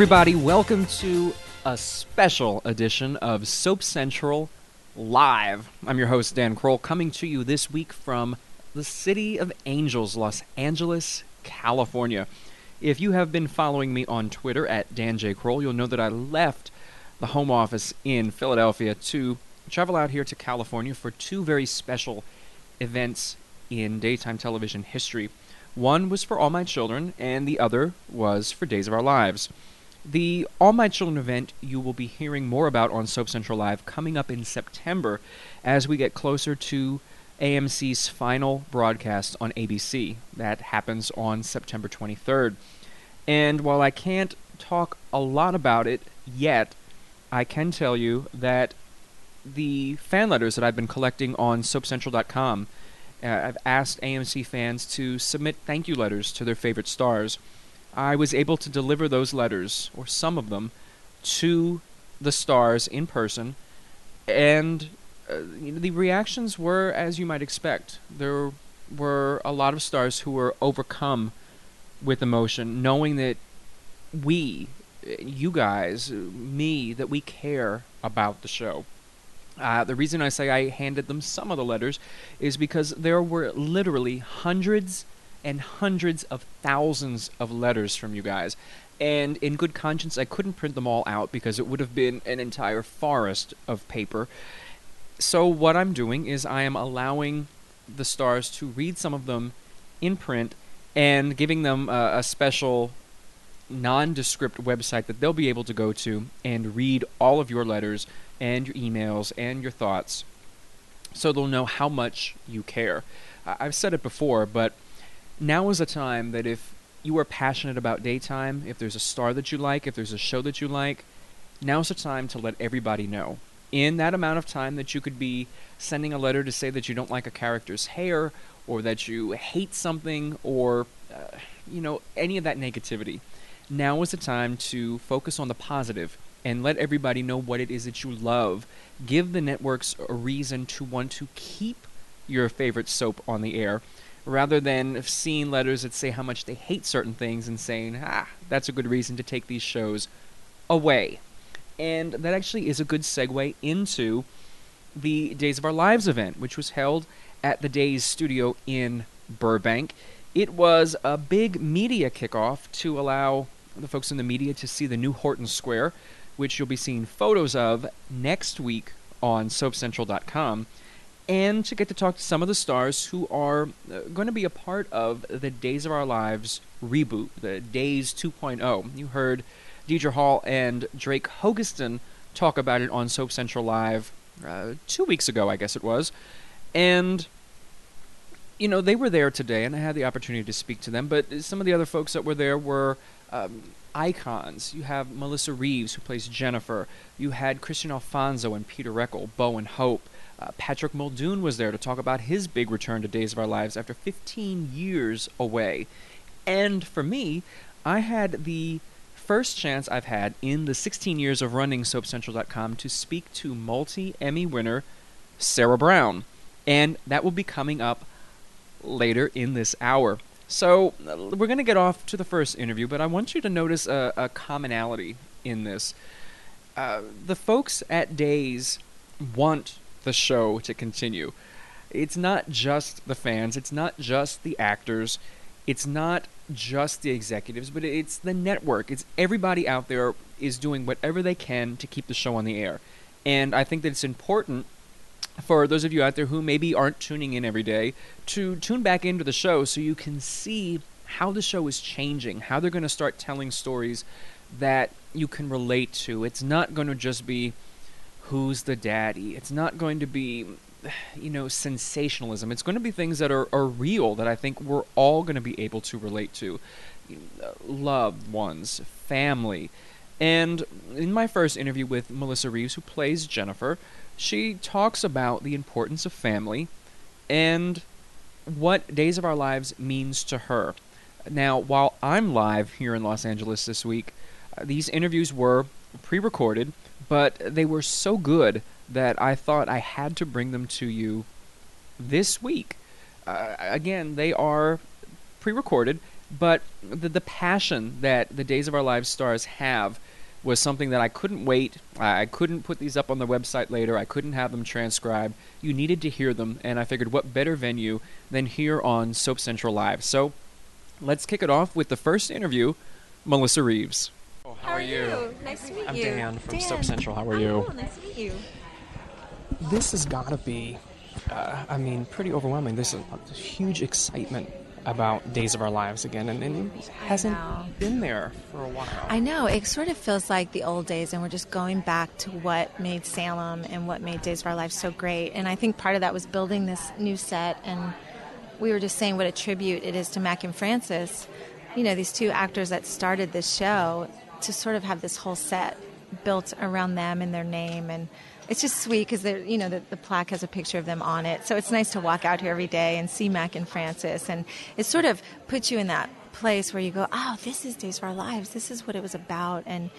Everybody, welcome to a special edition of Soap Central Live. I'm your host, Dan Kroll, coming to you this week from the City of Angels, Los Angeles, California. If you have been following me on Twitter at Dan J. Kroll, you'll know that I left the home office in Philadelphia to travel out here to California for two very special events in daytime television history. One was for All My Children, and the other was for Days of Our Lives. The All My Children event you will be hearing more about on Soap Central Live coming up in September as we get closer to AMC's final broadcast on ABC. That happens on September 23rd. And while I can't talk a lot about it yet, I can tell you that the fan letters that I've been collecting on SoapCentral.com, uh, I've asked AMC fans to submit thank you letters to their favorite stars. I was able to deliver those letters, or some of them, to the stars in person, and uh, you know, the reactions were as you might expect. There were a lot of stars who were overcome with emotion, knowing that we, you guys, me, that we care about the show. Uh, the reason I say I handed them some of the letters is because there were literally hundreds and hundreds of thousands of letters from you guys. And in good conscience, I couldn't print them all out because it would have been an entire forest of paper. So, what I'm doing is I am allowing the stars to read some of them in print and giving them a, a special nondescript website that they'll be able to go to and read all of your letters and your emails and your thoughts so they'll know how much you care. I've said it before, but now is a time that if you are passionate about daytime, if there's a star that you like, if there's a show that you like, now's the time to let everybody know. In that amount of time that you could be sending a letter to say that you don't like a character's hair, or that you hate something, or, uh, you know, any of that negativity, now is the time to focus on the positive and let everybody know what it is that you love. Give the networks a reason to want to keep your favorite soap on the air rather than seeing letters that say how much they hate certain things and saying, ah, that's a good reason to take these shows away. And that actually is a good segue into the Days of Our Lives event, which was held at the Days studio in Burbank. It was a big media kickoff to allow the folks in the media to see the new Horton Square, which you'll be seeing photos of next week on SoapCentral.com, and to get to talk to some of the stars who are uh, going to be a part of the Days of Our Lives reboot, the Days 2.0. You heard Deidre Hall and Drake Hogestyn talk about it on Soap Central Live uh, two weeks ago, I guess it was. And, you know, they were there today, and I had the opportunity to speak to them, but some of the other folks that were there were um, icons. You have Melissa Reeves, who plays Jennifer. You had Kristian Alfonso and Peter Reckell, Bo and Hope. Uh, Patrick Muldoon was there to talk about his big return to Days of Our Lives after 15 years away. And for me, I had the first chance I've had in the 16 years of running SoapCentral.com to speak to multi Emmy winner Sarah Brown. And that will be coming up later in this hour. So, we're going to get off to the first interview, but I want you to notice a, a commonality in this. Uh, the folks at Days want the show to continue. It's not just the fans, it's not just the actors, it's not just the executives, but it's the network. It's everybody out there is doing whatever they can to keep the show on the air. And I think that it's important for those of you out there who maybe aren't tuning in every day to tune back into the show so you can see how the show is changing, how they're going to start telling stories that you can relate to. It's not going to just be who's the daddy. It's not going to be you know sensationalism. It's going to be things that are, are real that I think we're all going to be able to relate to. Loved ones, family. And in my first interview with Melissa Reeves, who plays Jennifer, she talks about the importance of family and what Days of Our Lives means to her. Now, while I'm live here in Los Angeles this week, uh, these interviews were pre recorded, but they were so good that I thought I had to bring them to you this week. Uh, again, they are pre recorded, but the, the passion that the Days of Our Lives stars have was something that I couldn't wait. I couldn't put these up on the website later. I couldn't have them transcribed. You needed to hear them, and I figured what better venue than here on Soap Central Live. So let's kick it off with the first interview Melissa Reeves. Oh, how, are you? Nice to meet you. I'm. Dan from Dan. Soap Central. How are you? Oh, nice to meet you. This has got to be, uh, I mean, pretty overwhelming. There's a, a huge excitement about Days of Our Lives again, and, and it hasn't been there for a while. I know it sort of feels like the old days, and we're just going back to what made Salem and what made Days of Our Lives so great. And I think part of that was building this new set, and we were just saying what a tribute it is to Mac and Frances. You know, these two actors that started this show to sort of have this whole set built around them and their name. And it's just sweet because they're you know the, the plaque has a picture of them on it. So it's nice to walk out here every day and see mac and frances. And it sort of puts you in that place where you go oh this is days of our lives. This is what it was about. And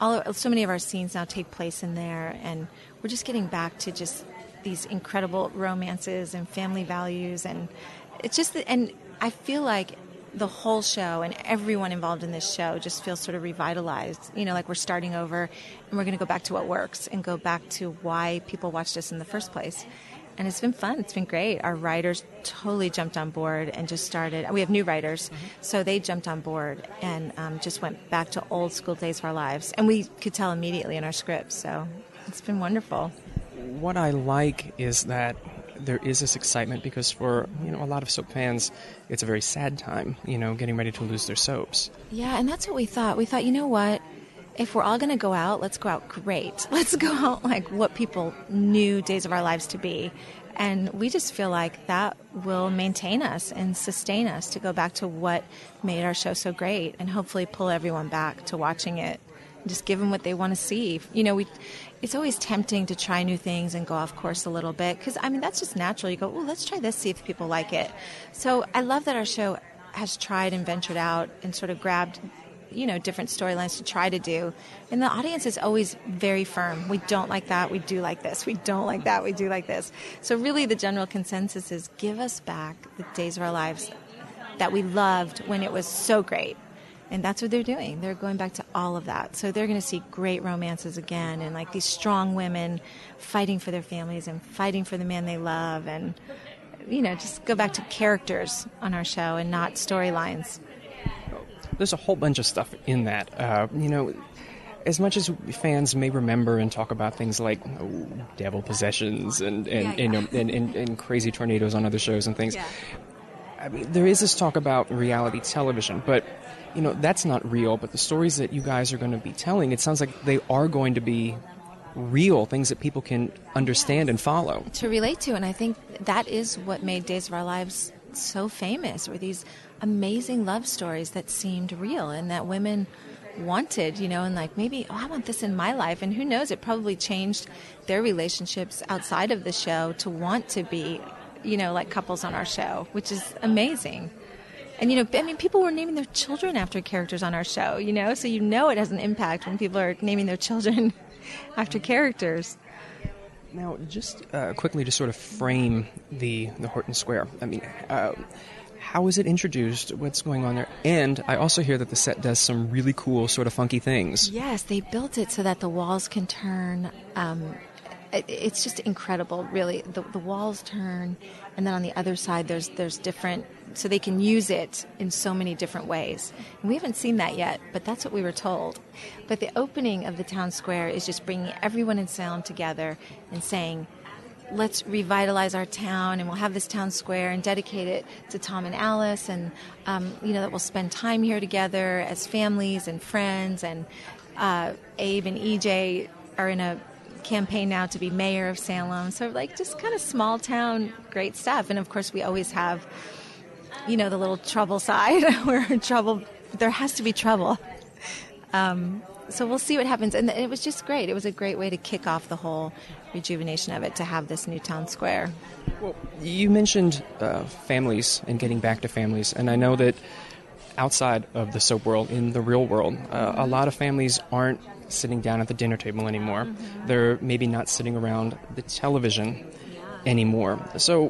all so many of our scenes now take place in there. And we're just getting back to just these incredible romances and family values. And it's just and i feel like the whole show and everyone involved in this show just feels sort of revitalized. You know, like we're starting over and we're going to go back to what works and go back to why people watched us in the first place. And it's been fun. It's been great. Our writers totally jumped on board and just started. We have new writers, so they jumped on board and um, just went back to old school days of our lives. And we could tell immediately in our scripts. So it's been wonderful. what I like is that there is this excitement because for you know a lot of soap fans, it's a very sad time. You know, getting ready to lose their soaps. Yeah, and that's what we thought. We thought, you know what? If we're all going to go out, let's go out great. Let's go out like what people knew Days of Our Lives to be. And we just feel like that will maintain us and sustain us to go back to what made our show so great and hopefully pull everyone back to watching it just give them what they want to see. You know, we it's always tempting to try new things and go off course a little bit because I mean that's just natural. You go, "Oh, let's try this, see if people like it." So, I love that our show has tried and ventured out and sort of grabbed you know different storylines to try to do and the audience is always very firm we don't like that we do like this we don't like that we do like this so really the general consensus is give us back the days of our lives that we loved when it was so great and that's what they're doing they're going back to all of that so they're going to see great romances again and like these strong women fighting for their families and fighting for the man they love and you know just go back to characters on our show and not storylines There's a whole bunch of stuff in that. Uh, you know, as much as fans may remember and talk about things like oh, devil possessions and and, Yeah, and, yeah. um, and, and and crazy tornadoes on other shows and things. Yeah. I mean, there is this talk about reality television, but you know that's not real. But the stories that you guys are going to be telling, it sounds like they are going to be real things that people can understand and follow. to relate to. And I think that is what made Days of Our Lives so famous were these amazing love stories that seemed real and that women wanted, you know, and like maybe, oh, I want this in my life. And who knows, it probably changed their relationships outside of the show to want to be, you know, like couples on our show, which is amazing. And, you know, I mean, people were naming their children after characters on our show, you know, so you know it has an impact when people are naming their children after characters. Now, just uh, quickly to sort of frame the the Horton Square. I mean, uh, how is it introduced? What's going on there? And I also hear that the set does some really cool, sort of funky things. Yes, they built it so that the walls can turn um, it, it's just incredible, really. The, the walls turn, and then on the other side, there's there's different, so they can use it in so many different ways. And we haven't seen that yet, but that's what we were told. But the opening of the town square is just bringing everyone in Salem together and saying, let's revitalize our town and we'll have this town square and dedicate it to Tom and Alice and um, you know that we'll spend time here together as families and friends and uh, Abe and EJ are in a campaign now to be mayor of Salem so like just kind of small town great stuff and of course we always have you know the little trouble side where trouble there has to be trouble um, so we'll see what happens. And it was just great. It was a great way to kick off the whole rejuvenation of it to have this new town square. Well, you mentioned uh, families and getting back to families, and I know that outside of the soap world, in the real world, uh, a lot of families aren't sitting down at the dinner table anymore. Mm-hmm. They're maybe not sitting around the television anymore. So,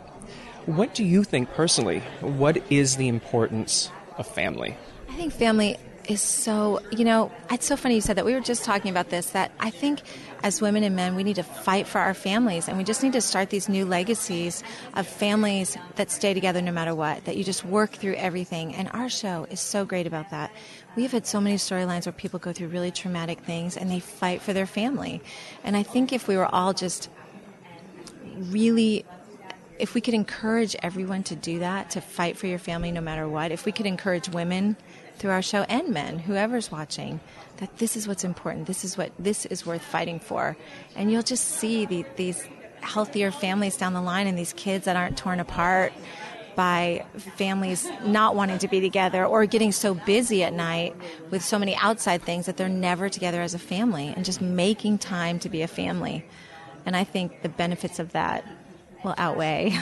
what do you think personally? What is the importance of family? I think family is so, you know, it's so funny you said that. We were just talking about this that I think as women and men, we need to fight for our families and we just need to start these new legacies of families that stay together no matter what, that you just work through everything. And our show is so great about that. We've had so many storylines where people go through really traumatic things and they fight for their family. And I think if we were all just really if we could encourage everyone to do that, to fight for your family no matter what, if we could encourage women through our show and men, whoever's watching, that this is what's important. This is what this is worth fighting for, and you'll just see the, these healthier families down the line and these kids that aren't torn apart by families not wanting to be together or getting so busy at night with so many outside things that they're never together as a family and just making time to be a family. And I think the benefits of that will outweigh.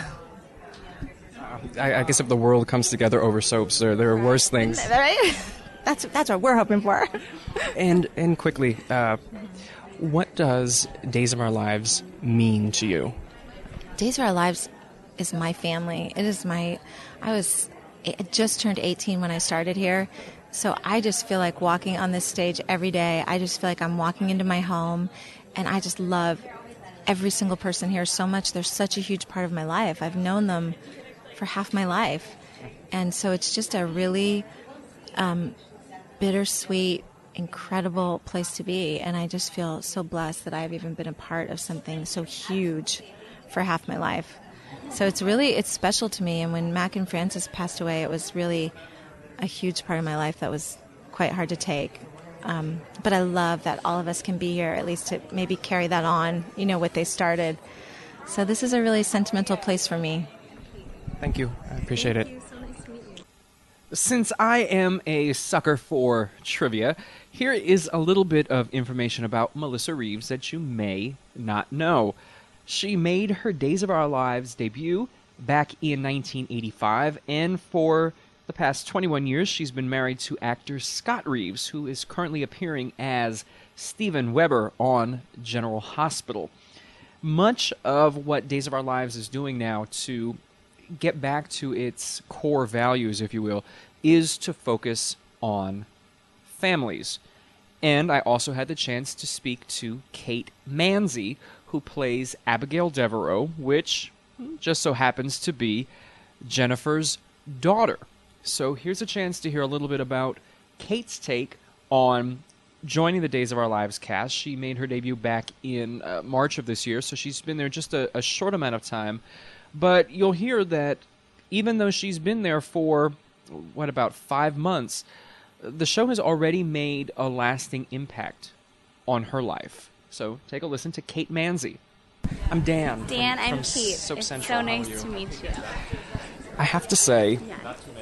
I, I guess if the world comes together over soaps, there, there are worse things. right? That's that's what we're hoping for. And and quickly, uh, what does Days of Our Lives mean to you? Days of Our Lives is my family. It is my. I was I just turned 18 when I started here, so I just feel like walking on this stage every day. I just feel like I'm walking into my home, and I just love every single person here so much. They're such a huge part of my life. I've known them for half my life, and so it's just a really um, bittersweet, incredible place to be. And I just feel so blessed that I've even been a part of something so huge for half my life. So it's really it's special to me. And when Mac and Frances passed away, it was really a huge part of my life that was quite hard to take. Um, but I love that all of us can be here, at least to maybe carry that on, you know, what they started. So this is a really sentimental place for me. Thank you. I appreciate it. Since I am a sucker for trivia, here is a little bit of information about Melissa Reeves that you may not know. She made her Days of Our Lives debut back in 1985, and for the past 21 years, she's been married to actor Scott Reeves, who is currently appearing as Steven Webber on General Hospital. Much of what Days of Our Lives is doing now to get back to its core values, if you will, is to focus on families. And I also had the chance to speak to Kate Mansi, who plays Abigail Devereaux, which just so happens to be Jennifer's daughter. So here's a chance to hear a little bit about Kate's take on joining the Days of Our Lives cast. She made her debut back in uh, March of this year, so she's been there just a, a short amount of time. But you'll hear that even though she's been there for, what, about five months, the show has already made a lasting impact on her life. So take a listen to Kate Mansi. I'm Dan. from- Dan, I'm from Kate. Soap it's Central. so nice to meet you. I have to say,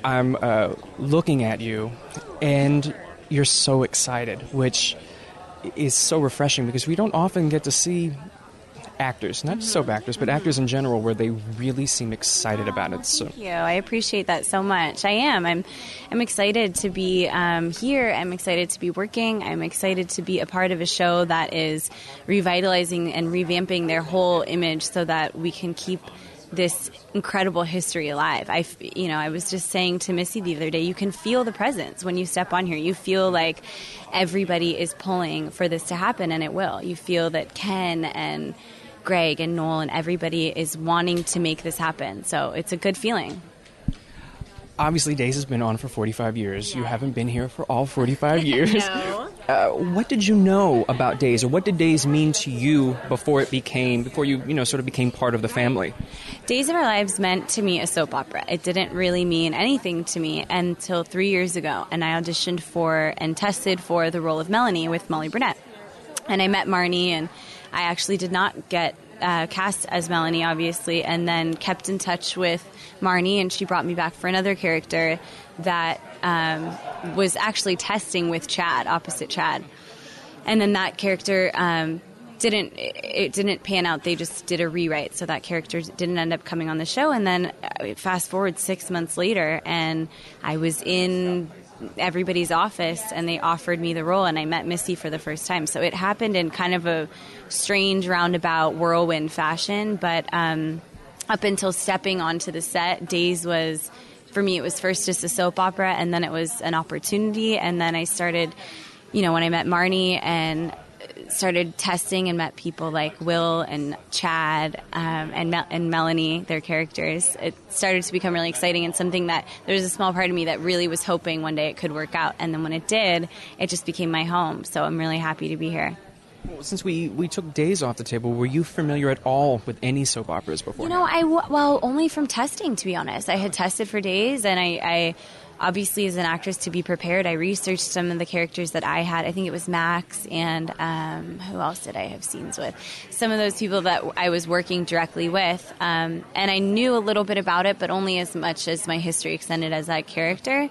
I'm uh, looking at you, and you're so excited, which is so refreshing because we don't often get to see actors, not just soap actors, but actors in general, where they really seem excited about it. So Thank you. I appreciate that so much. I am. I'm. I'm excited to be um, here. I'm excited to be working. I'm excited to be a part of a show that is revitalizing and revamping their whole image so that we can keep this incredible history alive. I, you know, I was just saying to Missy the other day, you can feel the presence when you step on here. You feel like everybody is pulling for this to happen, and it will. You feel that Ken and Greg and Noel and everybody is wanting to make this happen. So it's a good feeling. Obviously, Days has been on for 45 years. You haven't been here for all 45 years. No. Uh, what did you know about Days, or what did Days mean to you before it became, before you, you know, sort of became part of the family? Days of Our Lives meant to me a soap opera. It didn't really mean anything to me until three years ago, and I auditioned for and tested for the role of Melanie with Molly Burnett. And I met Marnie, and I actually did not get uh, cast as Melanie, obviously, and then kept in touch with Marnie, and she brought me back for another character that um, was actually testing with Chad, opposite Chad. And then that character um, didn't it didn't pan out. They just did a rewrite, so that character didn't end up coming on the show. And then uh, fast forward six months later, and I was in everybody's office and they offered me the role and I met Missy for the first time. So it happened in kind of a strange roundabout whirlwind fashion, but um, up until stepping onto the set, Days was for me it was first just a soap opera and then it was an opportunity and then I started you know when I met Marnie and started testing and met people like Will and Chad um, and Mel- and Melanie, their characters. It started to become really exciting and something that there was a small part of me that really was hoping one day it could work out. And then when it did, it just became my home. So I'm really happy to be here. Since we, we took Days off the table, were you familiar at all with any soap operas before? You know, I w- well only from testing to be honest. I had tested for days, and I, I obviously as an actress to be prepared, I researched some of the characters that I had. I think it was Max and um, who else did I have scenes with? Some of those people that I was working directly with, um, and I knew a little bit about it, but only as much as my history extended as that character.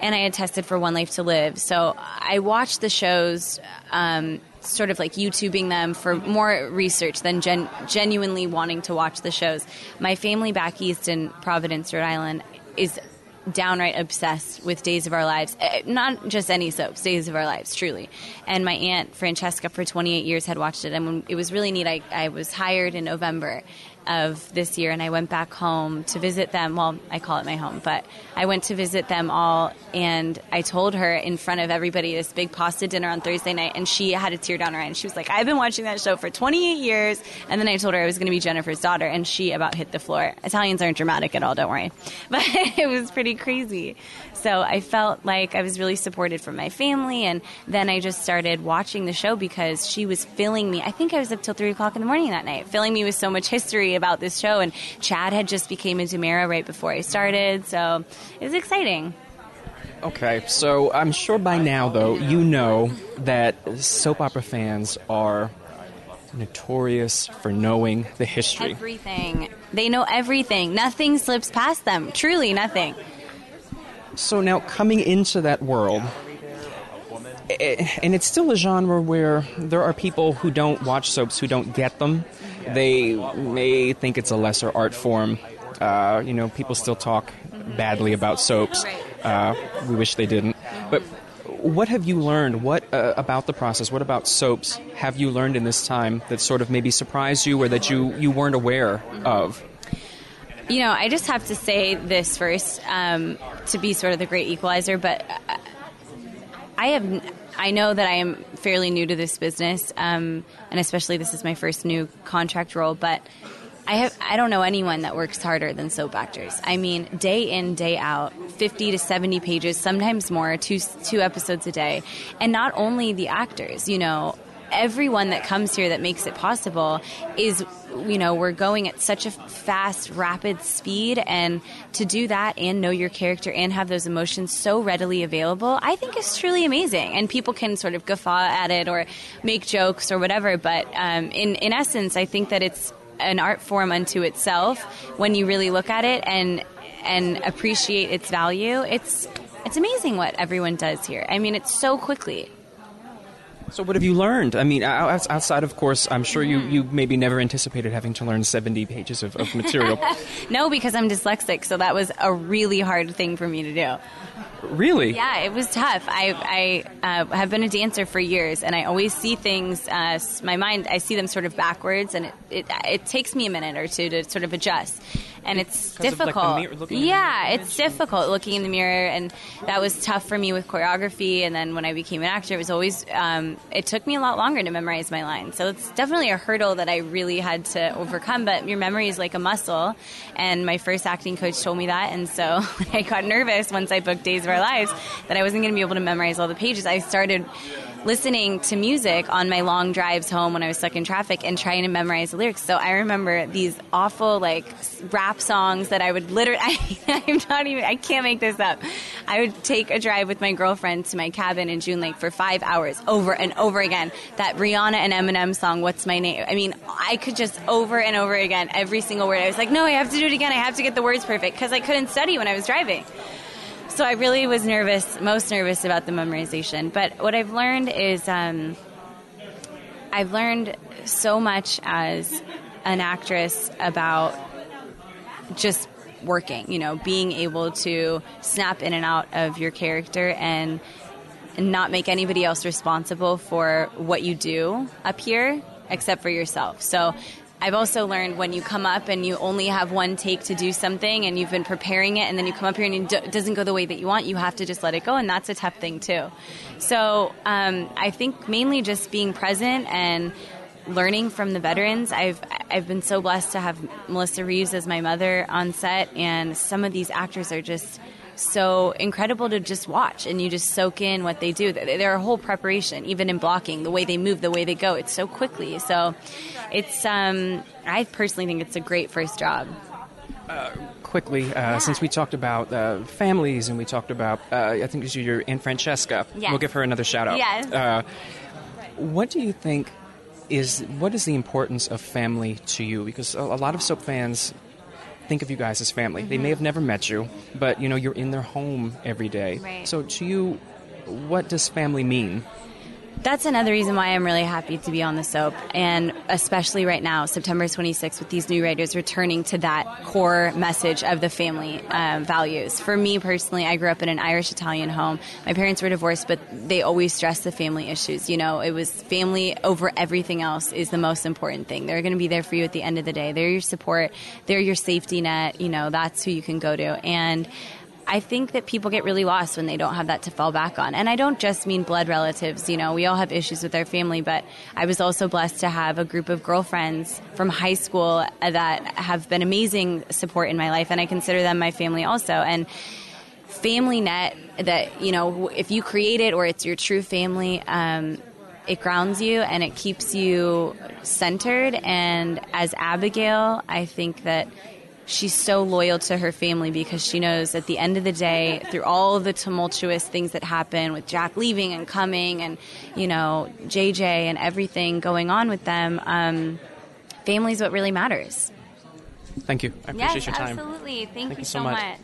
And I had tested for One Life to Live, so I watched the shows. Um, sort of like YouTubing them for more research than gen- genuinely wanting to watch the shows. My family back east in Providence, Rhode Island, is downright obsessed with Days of Our Lives. Eh, Not just any soaps, Days of Our Lives, truly. And my aunt Francesca, for 28 years, had watched it. And when, it was really neat. I, I was hired in November of this year, and I went back home to visit them. Well, I call it my home, but I went to visit them all, and I told her in front of everybody this big pasta dinner on Thursday night, and she had a tear down her eye. And she was like, "I've been watching that show for 28 years," and then I told her I was going to be Jennifer's daughter, and she about hit the floor. Italians aren't dramatic at all, don't worry, but it was pretty crazy. So I felt like I was really supported from my family, and then I just started watching the show because she was filling me. I think I was up till three o'clock in the morning that night, filling me with so much history about this show. And Chad had just became a DiMera right before I started, so it was exciting. Okay, so I'm sure by now, though, you know that soap opera fans are notorious for knowing the history. Everything. They know everything. Nothing slips past them. Truly, nothing. So now, coming into that world, eh, and it's still a genre where there are people who don't watch soaps who don't get them. They may think it's a lesser art form. Uh, you know, people still talk badly about soaps. Uh, we wish they didn't. But what have you learned? What uh, about the process? What about soaps have you learned in this time that sort of maybe surprised you or that you, you weren't aware of? You know, I just have to say this first um, to be sort of the great equalizer, but uh, I have. I know that I am fairly new to this business, um, and especially this is my first new contract role. But I have. I don't know anyone that works harder than soap actors. I mean, day in, day out, fifty to seventy pages, sometimes more, two two episodes a day, and not only the actors. You know, everyone that comes here that makes it possible is you know we're going at such a fast rapid speed and to do that and know your character and have those emotions so readily available i think is truly amazing. And people can sort of guffaw at it or make jokes or whatever but um, in, in essence i think that it's an art form unto itself. When you really look at it and and appreciate its value it's it's amazing what everyone does here. I mean it's so quickly So, what have you learned? I mean, outside, of course, I'm sure you, you maybe never anticipated having to learn 70 pages of, of material. no because i'm dyslexic so that was a really hard thing for me to do really? Yeah, it was tough. I, I uh, have been a dancer for years, and I always see things. Uh, my mind, I see them sort of backwards, and it, it it takes me a minute or two to sort of adjust. And it's Because of, like, difficult. mirror- looking in the yeah, it's difficult looking in the mirror, and that was tough for me with choreography. And then when I became an actor, it was always um, it took me a lot longer to memorize my lines. So it's definitely a hurdle that I really had to overcome. But your memory is like a muscle, and my first acting coach told me that. And so I got nervous once I booked Days of Our Lives that I wasn't going to be able to memorize all the pages, I started listening to music on my long drives home when I was stuck in traffic and trying to memorize the lyrics. So I remember these awful like rap songs that I would literally I, I'm not even I can't make this up. I would take a drive with my girlfriend to my cabin in June Lake for 5 hours over and over again. That Rihanna and Eminem song What's My Name? I mean, I could just over and over again every single word. I was like, "No, I have to do it again. I have to get the words perfect" because I couldn't study when I was driving. So I really was nervous, most nervous about the memorization. But what I've learned is um, I've learned so much as an actress about just working, you know, being able to snap in and out of your character and not make anybody else responsible for what you do up here except for yourself. So I've also learned when you come up and you only have one take to do something and you've been preparing it and then you come up here and it do- doesn't go the way that you want, you have to just let it go and that's a tough thing too. So um, I think mainly just being present and learning from the veterans. I've I've been so blessed to have Melissa Reeves as my mother on set and some of these actors are just so incredible to just watch and you just soak in what they do. They're a whole preparation, even in blocking, the way they move, the way they go. It's so quickly. So it's, um, I personally think it's a great first job. quickly, uh, since we talked about uh, families and we talked about, uh, I think it's your Aunt Francesca. Yes. We'll give her another shout out. Yes. Uh, what do you think is what is the importance of family to you? Because a, a lot of soap fans think of you guys as family. They Mm-hmm. may have never met you, but you know you're in their home every day. Right. So to you, what does family mean? That's another reason why I'm really happy to be on the soap, and especially right now, September 26th, with these new writers returning to that core message of the family um, values. For me personally, I grew up in an Irish Italian home. My parents were divorced, but they always stressed the family issues. You know, it was family over everything else is the most important thing. They're going to be there for you at the end of the day. They're your support. They're your safety net. You know, that's who you can go to, and. I think that people get really lost when they don't have that to fall back on. And I don't just mean blood relatives, you know, we all have issues with our family, but I was also blessed to have a group of girlfriends from high school that have been amazing support in my life, and I consider them my family also. And family net that, you know, if you create it or it's your true family, um, it grounds you and it keeps you centered. And as Abigail, I think that she's so loyal to her family because she knows at the end of the day, through all the tumultuous things that happen with Jack leaving and coming and, you know, JJ and everything going on with them, um, family's what really matters. Thank you. I appreciate yes, your time. absolutely. Thank, Thank you you so so much. much.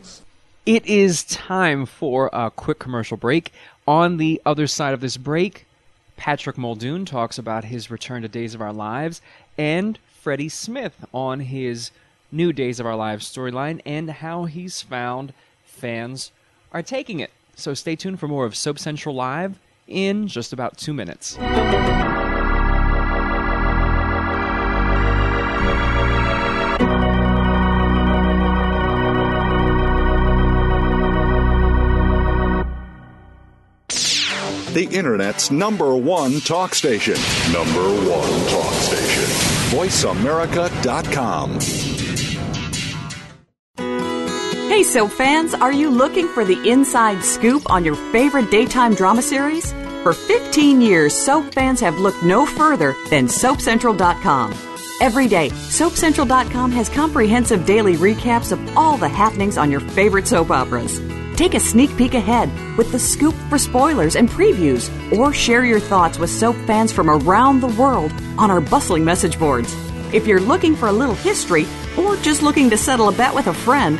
It is time for a quick commercial break. On the other side of this break, Patrick Muldoon talks about his return to Days of Our Lives, and Freddie Smith on his new Days of Our Lives storyline and how he's found fans are taking it. So stay tuned for more of Soap Central Live in just about two minutes. The Internet's number one talk station. Number one talk station. VoiceAmerica.com. Hey, soap fans, are you looking for the inside scoop on your favorite daytime drama series? For 15 years, soap fans have looked no further than SoapCentral.com. Every day, SoapCentral.com has comprehensive daily recaps of all the happenings on your favorite soap operas. Take a sneak peek ahead with the scoop for spoilers and previews, or share your thoughts with soap fans from around the world on our bustling message boards. If you're looking for a little history, or just looking to settle a bet with a friend,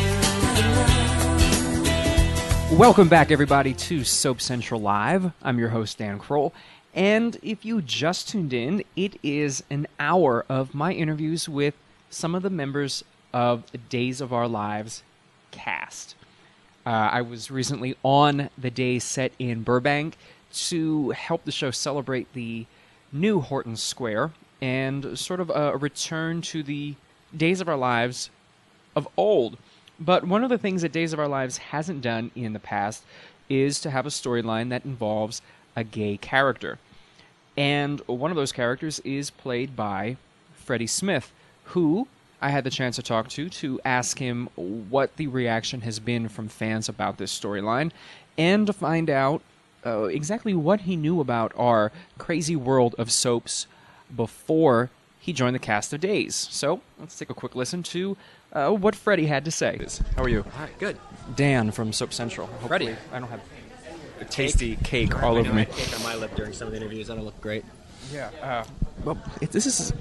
Welcome back, everybody, to Soap Central Live. I'm your host, Dan Kroll. And if you just tuned in, it is an hour of my interviews with some of the members of the Days of Our Lives cast. Uh, I was recently on the day set in Burbank to help the show celebrate the new Horton Square and sort of a return to the Days of Our Lives of old. But one of the things that Days of Our Lives hasn't done in the past is to have a storyline that involves a gay character. And one of those characters is played by Freddie Smith, who I had the chance to talk to to ask him what the reaction has been from fans about this storyline and to find out uh, exactly what he knew about our crazy world of soaps before he joined the cast of Days. So let's take a quick listen to uh, what Freddie had to say. How are you? Hi, good. Dan from Soap Central. Freddie. I don't have a tasty cake, all over know I me. cake on my lip during some of the interviews. That'll look great. Yeah. Uh, well, it, this is, uh,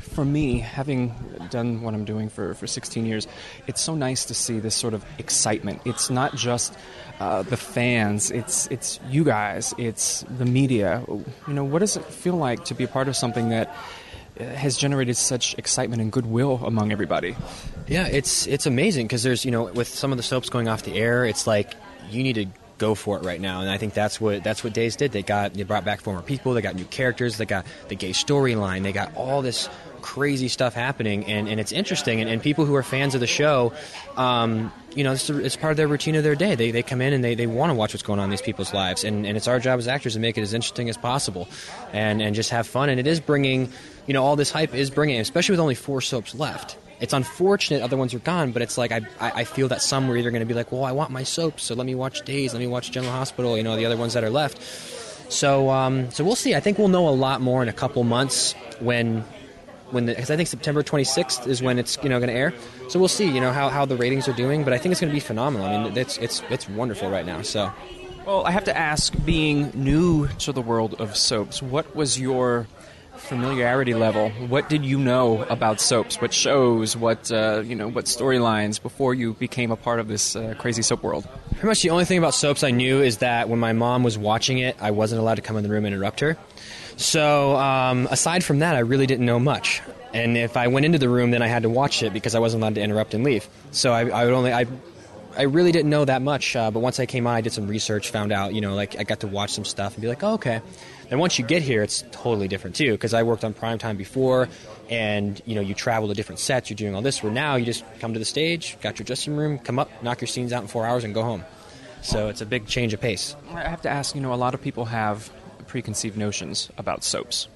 for me, having done what I'm doing for, for 16 years, it's so nice to see this sort of excitement. It's not just uh, the fans, it's, it's you guys, it's the media. You know, what does it feel like to be a part of something that has generated such excitement and goodwill among everybody? Yeah, it's it's amazing because there's you know with some of the soaps going off the air, it's like you need to go for it right now, and I think that's what that's what Days did. They got they brought back former people, they got new characters, they got the gay storyline, they got all this crazy stuff happening, and, and it's interesting. And, and people who are fans of the show, um, you know, it's, it's part of their routine of their day. They, they come in and they, they want to watch what's going on in these people's lives, and, and it's our job as actors to make it as interesting as possible, and and just have fun. And it is bringing, you know, all this hype is bringing, especially with only four soaps left. It's unfortunate other ones are gone, but it's like I, I feel that some were either going to be like, well, I want my soaps, so let me watch Days, let me watch General Hospital, you know, the other ones that are left. So um, so we'll see. I think we'll know a lot more in a couple months when when because I think September 26th is when it's you know going to air. So we'll see, you know, how, how the ratings are doing, but I think it's going to be phenomenal. I mean, it's it's it's wonderful right now. So Well, I have to ask, being new to the world of soaps, what was your familiarity level? What did you know about soaps? What shows? What uh, you know? What storylines before you became a part of this uh, crazy soap world? Pretty much the only thing about soaps I knew is that when my mom was watching it, I wasn't allowed to come in the room and interrupt her. So um, aside from that, I really didn't know much. And if I went into the room, then I had to watch it because I wasn't allowed to interrupt and leave. So I, I would only I. I really didn't know that much, uh, but once I came on, I did some research, found out, you know, like I got to watch some stuff and be like, oh, okay. Then once you get here, it's totally different too, because I worked on primetime before, and you know, you travel to different sets, you're doing all this. Where now you just come to the stage, got your dressing room, come up, knock your scenes out in four hours, and go home. So it's a big change of pace. I have to ask. You know, a lot of people have preconceived notions about soaps.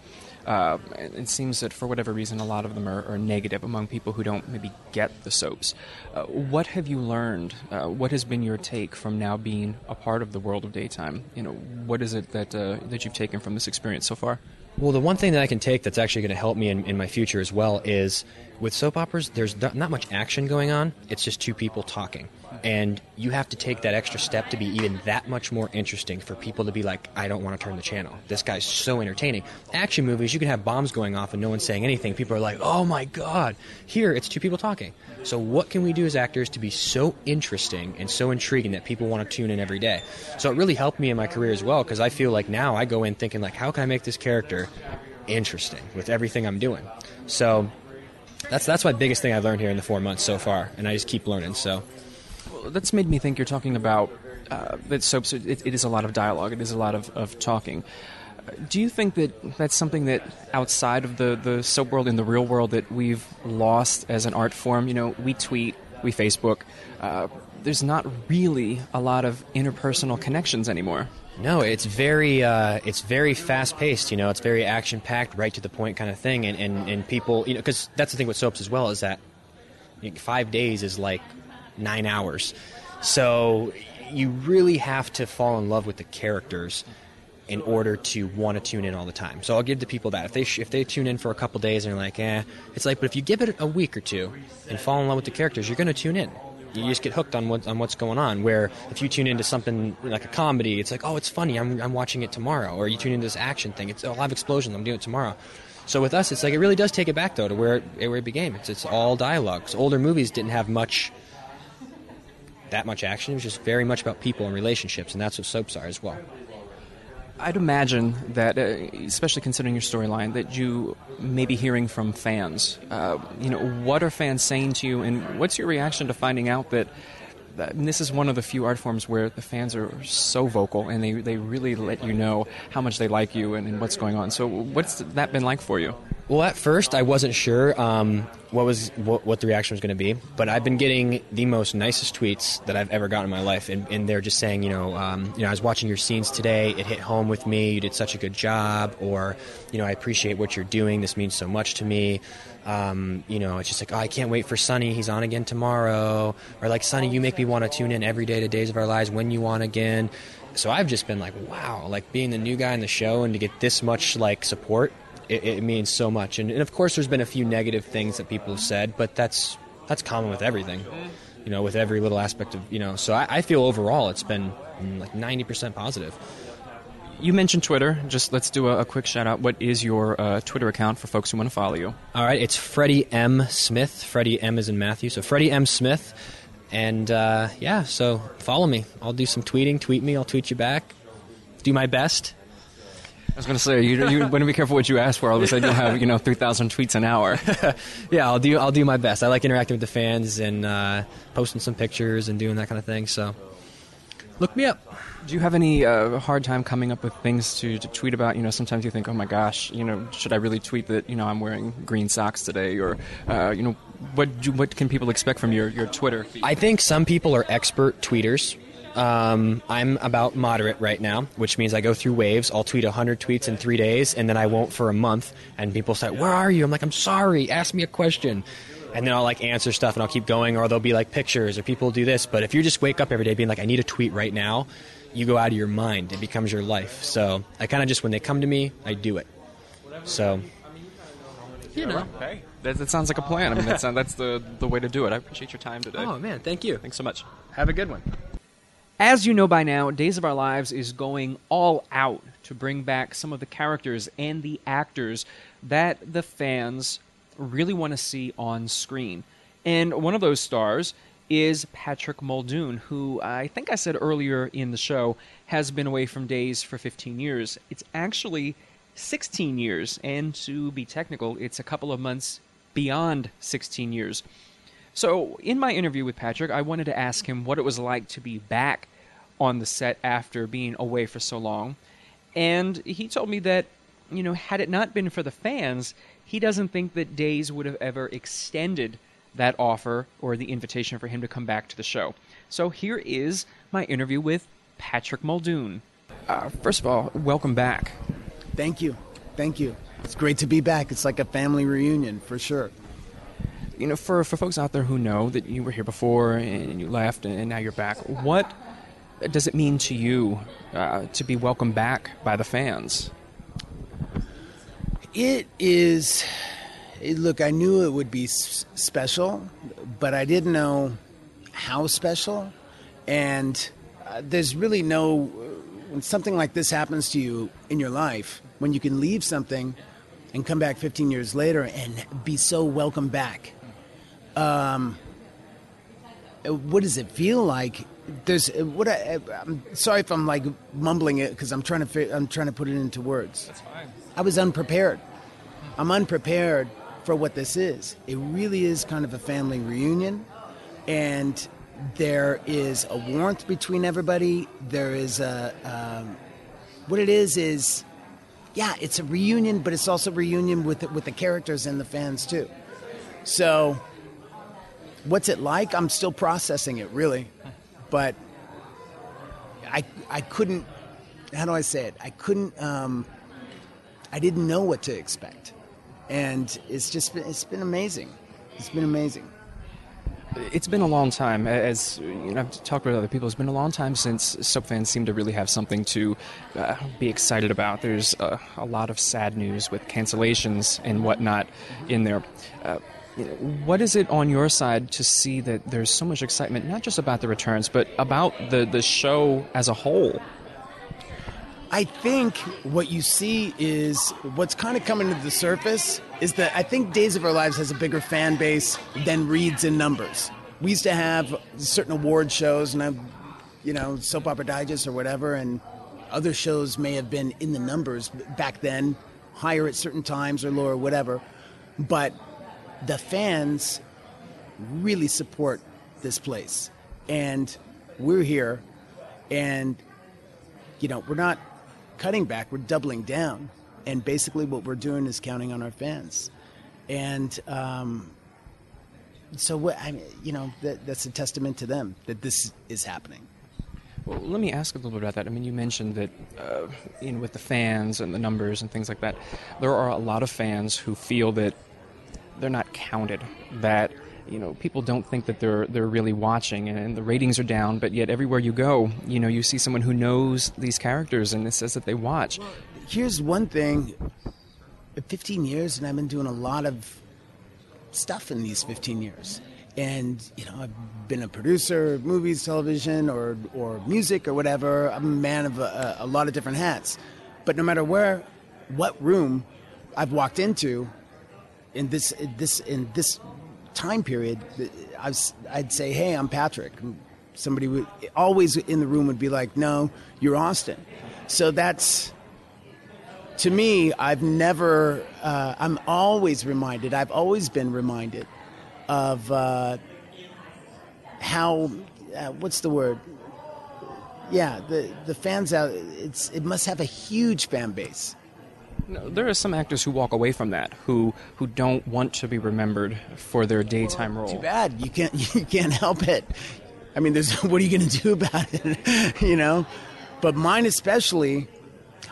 Uh, it seems that for whatever reason, a lot of them are, are negative among people who don't maybe get the soaps. Uh, what have you learned? Uh, what has been your take from now being a part of the world of daytime? You know, what is it that uh, that you've taken from this experience so far? Well, the one thing that I can take that's actually going to help me in, in my future as well is with soap operas, there's not much action going on. It's just two people talking. And you have to take that extra step to be even that much more interesting for people to be like, I don't want to turn the channel. This guy's so entertaining. Action movies, you can have bombs going off and no one's saying anything. People are like, oh my god. Here, it's two people talking. So, what can we do as actors to be so interesting and so intriguing that people want to tune in every day? So, it really helped me in my career as well because I feel like now I go in thinking, like, how can I make this character interesting with everything I'm doing? So, that's that's my biggest thing I've learned here in the four months so far, and I just keep learning. So that's made me think you're talking about uh, that soaps. It, it is a lot of dialogue. It is a lot of, of talking. Do you think that that's something that outside of the, the soap world in the real world that we've lost as an art form? You know, we tweet, we Facebook. Uh, there's not really a lot of interpersonal connections anymore. no, it's very uh, it's very fast paced. You know, it's very action packed, right to the point kind of thing, and and, and people, you know, because that's the thing with soaps as well is that five days is like nine hours, so you really have to fall in love with the characters in order to want to tune in all the time. So I'll give the people that if they sh- if they tune in for a couple days and they're like, eh, it's like, but if you give it a week or two and fall in love with the characters, you're going to tune in. You just get hooked on what on what's going on. Where if you tune into something like a comedy, it's like, oh, it's funny. I'm I'm watching it tomorrow. Or you tune into this action thing. It's a live explosion. I'm doing it tomorrow. So with us, it's like it really does take it back though to where it, where it began. It's it's all dialogues. Older movies didn't have much that much action. It was just very much about people and relationships, and that's what soaps are as well. I'd imagine that, uh, especially considering your storyline, that you may be hearing from fans. Uh, you know, what are fans saying to you, and what's your reaction to finding out that, and this is one of the few art forms where the fans are so vocal and they, they really let you know how much they like you and, and what's going on. So, what's that been like for you? Well, at first, I wasn't sure um, what was what, what the reaction was going to be, but I've been getting the most nicest tweets that I've ever gotten in my life, and, and they're just saying, you know, um, you know, I was watching your scenes today. It hit home with me. You did such a good job, or, you know, I appreciate what you're doing. This means so much to me. Um, you know, it's just like, oh, I can't wait for Sonny. He's on again tomorrow, or like, Sonny, you make me want to tune in every day to Days of Our Lives when you want again. So I've just been like, wow, like being the new guy in the show and to get this much like support it, it means so much. And, and of course, there's been a few negative things that people have said, but that's that's common with everything. You know, with every little aspect of you know. So I, I feel overall it's been mm, like 90% positive. You mentioned Twitter. Just let's do a, a quick shout out. What is your uh, Twitter account for folks who want to follow you? All right, it's Freddie M Smith. Freddie M is in Matthew, so Freddie M Smith. And uh, yeah, so follow me. I'll do some tweeting. Tweet me. I'll tweet you back. Do my best. I was going to say you, you want to be careful what you ask for. All of a sudden, you'll have you know three thousand tweets an hour. yeah, I'll do. I'll do my best. I like interacting with the fans and uh, posting some pictures and doing that kind of thing. So look me up. Do you have any uh, hard time coming up with things to, to tweet about? You know, sometimes you think, oh my gosh, you know, should I really tweet that? You know, I'm wearing green socks today, or uh, you know, what do, what can people expect from your your Twitter? I think some people are expert tweeters. Um, I'm about moderate right now, which means I go through waves. I'll tweet 100 tweets in three days, and then I won't for a month. And people say, "Where are you?" I'm like, "I'm sorry. Ask me a question." And then I'll like answer stuff, and I'll keep going, or there'll be like pictures, or people do this. But if you just wake up every day being like, "I need a tweet right now," you go out of your mind. It becomes your life. So I kind of just when they come to me, I do it. So you know. Hey, that, that sounds like a plan. I mean, that's that's the the way to do it. I appreciate your time today. Oh man, thank you. Thanks so much. Have a good one. As you know by now, Days of Our Lives is going all out to bring back some of the characters and the actors that the fans really want to see on screen. And one of those stars is Patrick Muldoon, who I think I said earlier in the show has been away from Days for 15 years. It's actually 16 years, and to be technical, it's a couple of months beyond 16 years. So, in my interview with Patrick, I wanted to ask him what it was like to be back on the set after being away for so long. And he told me that, you know, had it not been for the fans, he doesn't think that Days would have ever extended that offer or the invitation for him to come back to the show. So, here is my interview with Patrick Muldoon. Uh, first of all, welcome back. Thank you. Thank you. It's great to be back. It's like a family reunion for sure. You know, for, for folks out there who know that you were here before and you left and now you're back, what does it mean to you uh, to be welcomed back by the fans? It is. Look, I knew it would be special, but I didn't know how special, and uh, there's really no when something like this happens to you in your life, when you can leave something and come back 15 years later and be so welcome back. Um, what does it feel like? There's what I, I'm sorry if I'm like mumbling it because I'm trying to I'm trying to put it into words. That's fine. I was unprepared. I'm unprepared for what this is. It really is kind of a family reunion, and there is a warmth between everybody. There is a um, what it is is yeah, it's a reunion, but it's also a reunion with the, with the characters and the fans too. So, what's it like? I'm still processing it, really, but I I couldn't. How do I say it? I couldn't. Um, I didn't know what to expect, and it's just been, it's been amazing. It's been amazing. It's been a long time. As you know, I've talked with other people. It's been a long time since soap fans seem to really have something to uh, be excited about. There's a lot of sad news with cancellations and whatnot in there. Uh, what is it on your side to see that there's so much excitement, not just about the returns, but about the, the show as a whole? I think what you see is what's kind of coming to the surface is that I think Days of Our Lives has a bigger fan base than reads in numbers. We used to have certain award shows, and I, you know, Soap Opera Digest or whatever, and other shows may have been in the numbers back then, higher at certain times or lower, whatever. But the fans really support this place, and we're here, and you know, we're not cutting back, we're doubling down. And basically, what we're doing is counting on our fans. And um, so, what, I mean, you know, that, that's a testament to them that this is happening. Well, let me ask a little bit about that. I mean, you mentioned that uh, in with the fans and the numbers and things like that, there are a lot of fans who feel that they're not counted. That you know, people don't think that they're they're really watching, and the ratings are down. But yet, everywhere you go, you know, you see someone who knows these characters, and it says that they watch. Here's one thing: 15 years, and I've been doing a lot of stuff in these 15 years. And you know, I've been a producer, of movies, television, or or music, or whatever. I'm a man of a, a lot of different hats. But no matter where, what room I've walked into, in this in this in this time period, I I'd say, "Hey, I'm Patrick." Somebody would always in the room would be like, "No, you're Austin." So that's to me. I've never. Uh, I'm always reminded. I've always been reminded of uh, how. Uh, what's the word? Yeah, the the fans out. It's it must have a huge fan base. No, there are some actors who walk away from that, who who don't want to be remembered for their daytime role. Too bad. You can't you can't help it. I mean, there's what are you going to do about it? you know. But mine especially.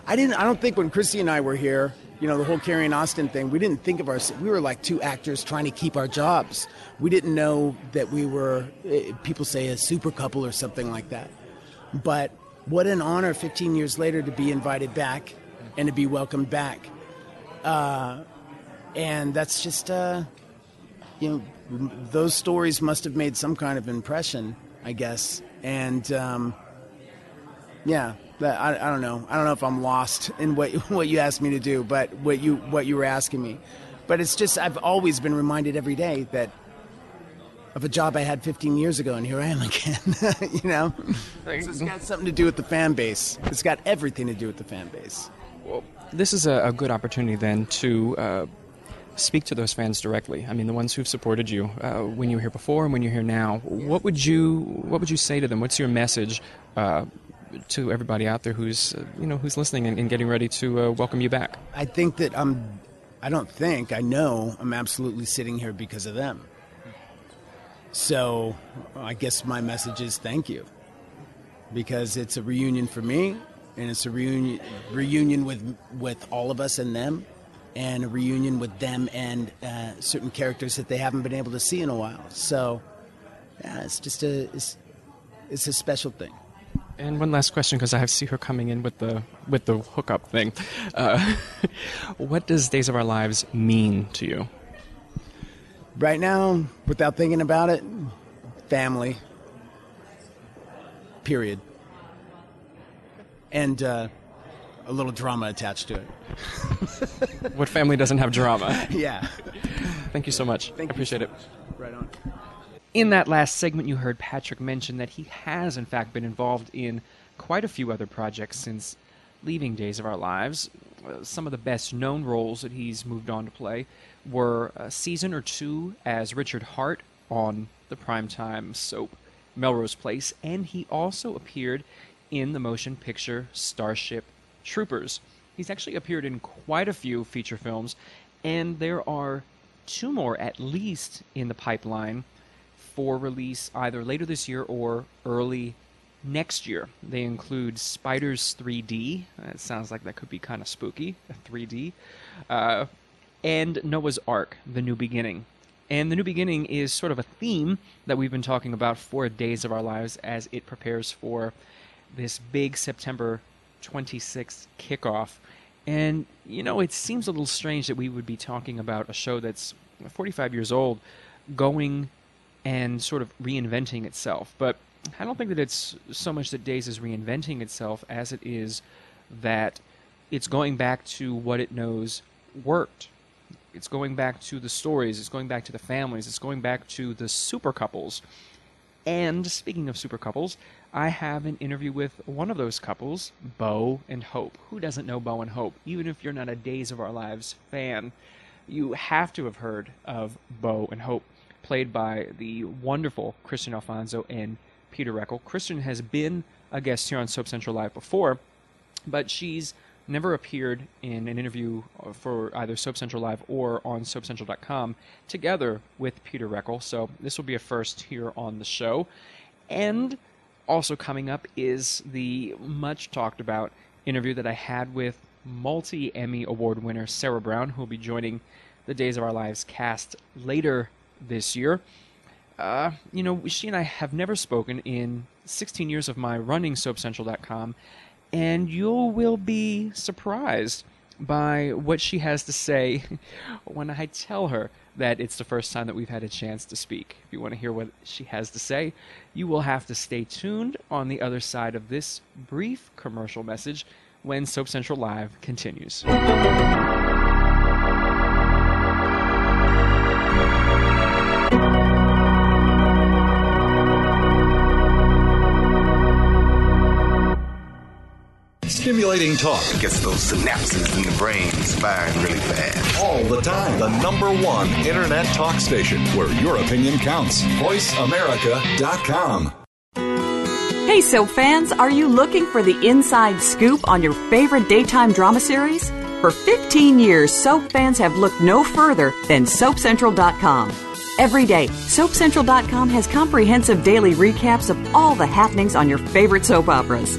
I didn't. I don't think when Christie and I were here, you know, the whole Carrie and Austin thing, we didn't think of our. We were like two actors trying to keep our jobs. We didn't know that we were. eh, People say a super couple or something like that. But what an honor, 15 years later, to be invited back and to be welcomed back. Uh, and that's just, uh, you know, those stories must have made some kind of impression, I guess. And um, yeah, I, I don't know. I don't know if I'm lost in what what you asked me to do, but what you what you were asking me. But it's just I've always been reminded every day that of a job I had 15 years ago, and here I am again. you know, so it's got something to do with the fan base. It's got everything to do with the fan base. This is a, a good opportunity then to uh, speak to those fans directly. I mean, the ones who've supported you uh, when you were here before and when you're here now. What would you What would you say to them? What's your message uh, to everybody out there who's uh, you know who's listening and, and getting ready to uh, welcome you back? I think that I'm. I don't think I know I'm absolutely sitting here because of them. So I guess my message is thank you, because it's a reunion for me, and it's a reunion reunion with with all of us and them, and a reunion with them and uh, certain characters that they haven't been able to see in a while. So yeah, it's just a it's, it's a special thing. And one last question, because I see her coming in with the with the hookup thing. Uh, what does Days of Our Lives mean to you? Right now, without thinking about it, family. period, and uh, a little drama attached to it. What family doesn't have drama? Yeah. Thank you so much. Thank I appreciate it. Right on. In that last segment, you heard Patrick mention that he has, in fact, been involved in quite a few other projects since leaving Days of Our Lives. Uh, some of the best known roles that he's moved on to play were a season or two as Richard Hart on the primetime soap Melrose Place, and he also appeared in the motion picture Starship Troopers. He's actually appeared in quite a few feature films, and there are two more at least in the pipeline for release either later this year or early next year. They include Spiders 3D. It sounds like that could be kind of spooky, 3D. Uh, and Noah's Ark, The New Beginning. And The New Beginning is sort of a theme that we've been talking about for Days of Our Lives as it prepares for this big September 26th kickoff. And, you know, it seems a little strange that we would be talking about a show that's 45 years old going and sort of reinventing itself. But I don't think that it's so much that Days is reinventing itself as it is that it's going back to what it knows worked. It's going back to the stories, it's going back to the families, it's going back to the super couples. And speaking of super couples, I have an interview with one of those couples, Bo and Hope. Who doesn't know Bo and Hope? Even if you're not a Days of Our Lives fan, you have to have heard of Bo and Hope, played by the wonderful Kristian Alfonso and Peter Reckell. Kristian has been a guest here on Soap Central Live before, but she's never appeared in an interview for either Soap Central Live or on SoapCentral.com together with Peter Reckell. So this will be a first here on the show. And also coming up is the much talked about interview that I had with multi Emmy Award winner Sarah Brown, who will be joining the Days of Our Lives cast later this year. Uh, you know, she and I have never spoken in 16 years of my running SoapCentral.com, and you will be surprised by what she has to say when I tell her that it's the first time that we've had a chance to speak. If you want to hear what she has to say, you will have to stay tuned on the other side of this brief commercial message when Soap Central Live continues. Stimulating talk Gets those synapses in the brain firing really fast. all the time. The number one internet talk station where your opinion counts. VoiceAmerica.com. Hey, soap fans, are you looking for the inside scoop on your favorite daytime drama series? For 15 years, soap fans have looked no further than SoapCentral.com. Every day, SoapCentral.com has comprehensive daily recaps of all the happenings on your favorite soap operas.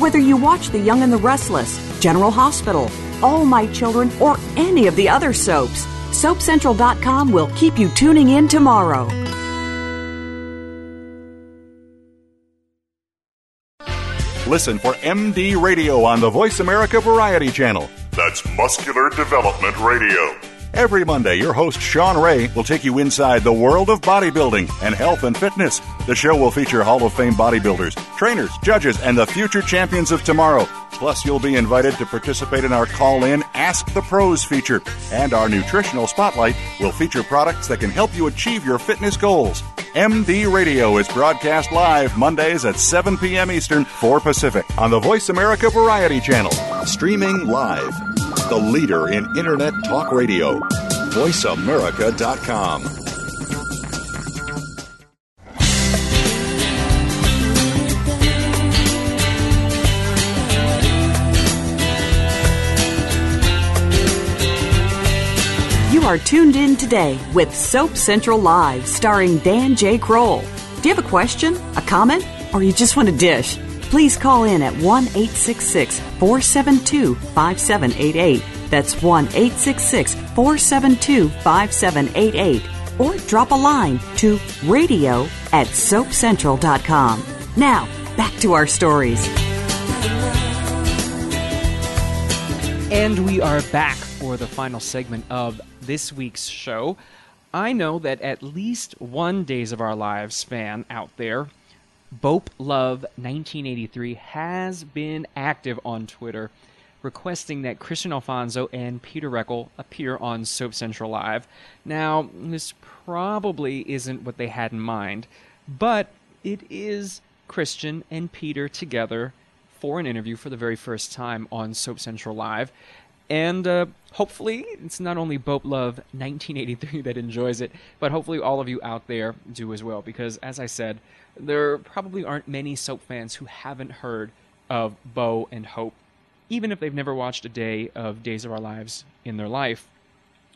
Whether you watch The Young and the Restless, General Hospital, All My Children, or any of the other soaps, SoapCentral.com will keep you tuning in tomorrow. Listen for MD Radio on the Voice America Variety Channel. That's Muscular Development Radio. Every Monday, your host, Shawn Ray, will take you inside the world of bodybuilding and health and fitness. The show will feature Hall of Fame bodybuilders, trainers, judges, and the future champions of tomorrow. Plus, you'll be invited to participate in our call in Ask the Pros feature. And our nutritional spotlight will feature products that can help you achieve your fitness goals. MD Radio is broadcast live Mondays at 7 p.m. Eastern, 4 Pacific on the Voice America Variety Channel. Streaming live. The leader in Internet Talk Radio. VoiceAmerica.com. You are tuned in today with Soap Central Live, starring Dan J. Kroll. Do you have a question, a comment, or you just want to dish? Please call in at 1 866 472 5788. That's 1 866 472 5788. Or drop a line to radio at soapcentral.com. Now, back to our stories. And we are back for the final segment of this week's show. I know that at least one Days of Our Lives fan out there, Bope Love 1983, has been active on Twitter requesting that Kristian Alfonso and Peter Reckell appear on Soap Central Live. Now, this probably isn't what they had in mind, but it is Kristian and Peter together for an interview for the very first time on Soap Central Live. And uh, hopefully, it's not only Bope Love 1983 that enjoys it, but hopefully all of you out there do as well. Because, as I said, there probably aren't many soap fans who haven't heard of Bo and Hope, even if they've never watched a day of Days of Our Lives in their life.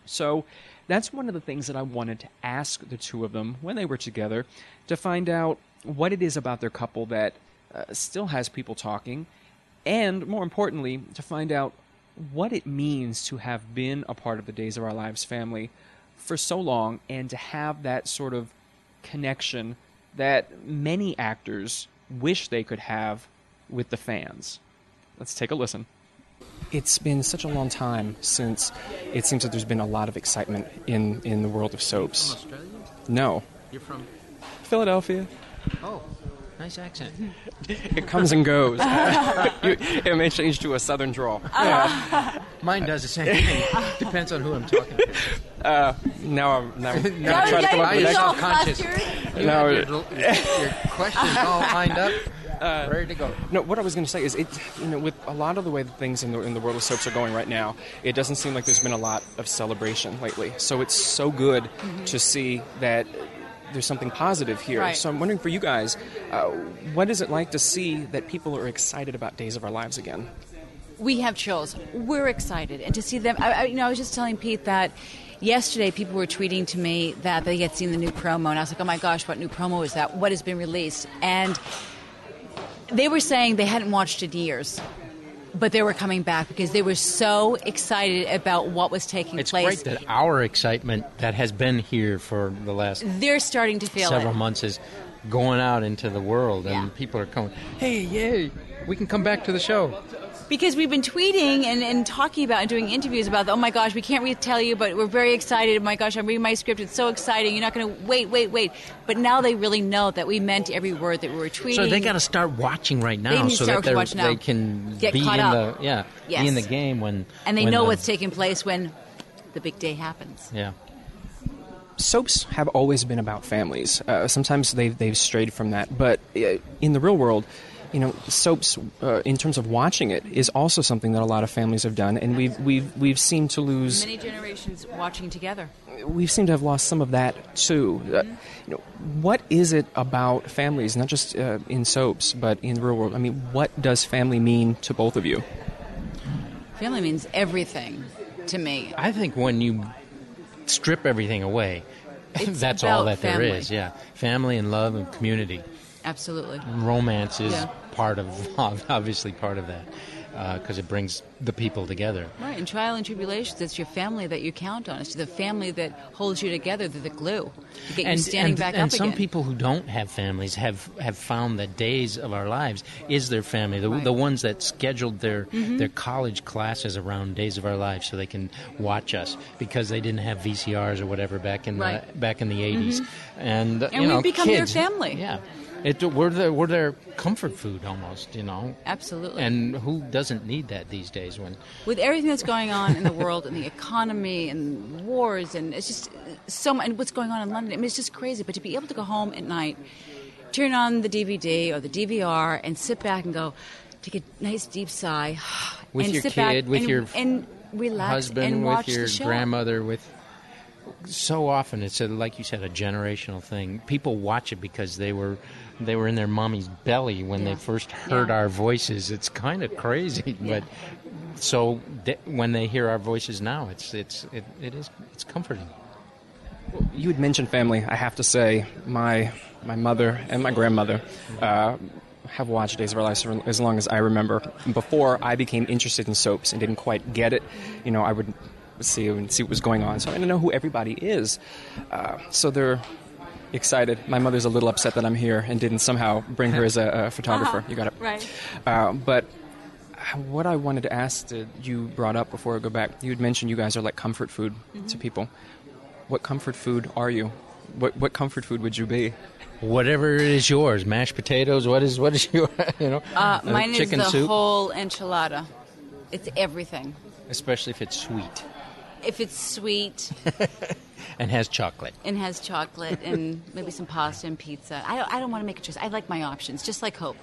So, that's one of the things that I wanted to ask the two of them when they were together to find out what it is about their couple that uh, still has people talking, and more importantly, to find out what it means to have been a part of the Days of Our Lives family for so long and to have that sort of connection that many actors wish they could have with the fans. Let's take a listen. It's been such a long time since it seems that there's been a lot of excitement in, in the world of soaps. No. You're from Philadelphia. Oh, nice accent. It comes and goes. You- it may change to a southern drawl. Uh-huh. Mine does the same thing. Depends on who I'm talking to. Uh, now I'm now, I'm Now trying to come up with you're an self-conscious. You Now your, your, your questions all lined up, uh, ready to go. No, what I was going to say is, it, you know, with a lot of the way that things in the in the world of soaps are going right now, it doesn't seem like there's been a lot of celebration lately. So it's so good mm-hmm. to see that there's something positive here. Right. So I'm wondering for you guys, uh, what is it like to see that people are excited about Days of Our Lives again? we have chills. We're excited, and to see them. I, I, you know, I was just telling Pete that yesterday people were tweeting to me that they had seen the new promo, and I was like, "Oh my gosh, what new promo is that? What has been released?" And they were saying they hadn't watched it in years. But they were coming back because they were so excited about what was taking It's place. It's great that our excitement that has been here for the last They're starting to feel several it. months is going out into the world, and people are coming. Hey, yay! We can come back to the show. Because we've been tweeting and, and talking about and doing interviews about, oh my gosh, we can't really tell you, but we're very excited. Oh my gosh, I'm reading my script. It's so exciting. You're not going to wait, wait, wait. But now they really know that we meant every word that we were tweeting. So they got to start watching right now, need so that they're- now. they can Get be caught in up. the yeah, Yes. be in the game when and they when know the- what's taking place when the big day happens. Yeah. soaps have always been about families. Uh, sometimes they've, they've strayed from that, but uh, in the real world, you know, soaps, uh, in terms of watching it, is also something that a lot of families have done, and we've we've we've seemed to lose. Many generations watching together. We've seemed to have lost some of that too. Uh, you know, what is it about families, not just uh, in soaps, but in the real world? I mean, what does family mean to both of you? Family means everything to me. I think when you strip everything away, that's all that there family. is. Yeah, family and love and community. Absolutely. Romance is Yeah. Part of obviously part of that because it brings the people together. Right, in trial and tribulations, it's your family that you count on. It's the family that holds you together, they're the glue to get you standing and, back and up some again. people who don't have families have, have found that days of our lives is their family. The, the ones that scheduled their Mhm. their college classes around days of our lives so they can watch us because they didn't have VCRs or whatever back in Right. the back in the 80s. Mhm. And, uh, And you we've know, become their family. Yeah. It, we're, their, we're their comfort food almost, you know. Absolutely. And who doesn't need that these days when With everything that's going on in the world and the economy and wars and it's just so much, and what's going on in London, I mean, it's just crazy. But to be able to go home at night, turn on the DVD or the DVR and sit back and go, take a nice deep sigh, With and your sit back kid, with and, your and relax husband, and with your grandmother, with so often it's a, like you said a generational thing. People watch it because they were they were in their mommy's belly when Yeah. they first heard Yeah. our voices. It's kind of crazy, but so th- when they hear our voices now, it's it's it, it is it's comforting. You had mentioned family. I have to say, my my mother and my grandmother uh, have watched Days of Our Lives for as long as I remember. Before I became interested in soaps and didn't quite get it, you know, I would see and see what was going on. So I didn't know who everybody is. Uh, so they're excited. My mother's a little upset that I'm here and didn't somehow bring her as a, a photographer. Uh-huh. You got it. Right. Uh, but what I wanted to ask that you brought up before I go back, you had mentioned you guys are like comfort food to Mhm. people. What comfort food are you? What what comfort food would you be? Whatever is yours, mashed potatoes. What is what is your you know? Uh, uh, mine is chicken the soup, whole enchilada. It's everything. especially if it's sweet If it's sweet and has chocolate. and has chocolate and maybe some pasta and pizza, I don't, I don't want to make a choice. I like my options, just like Hope.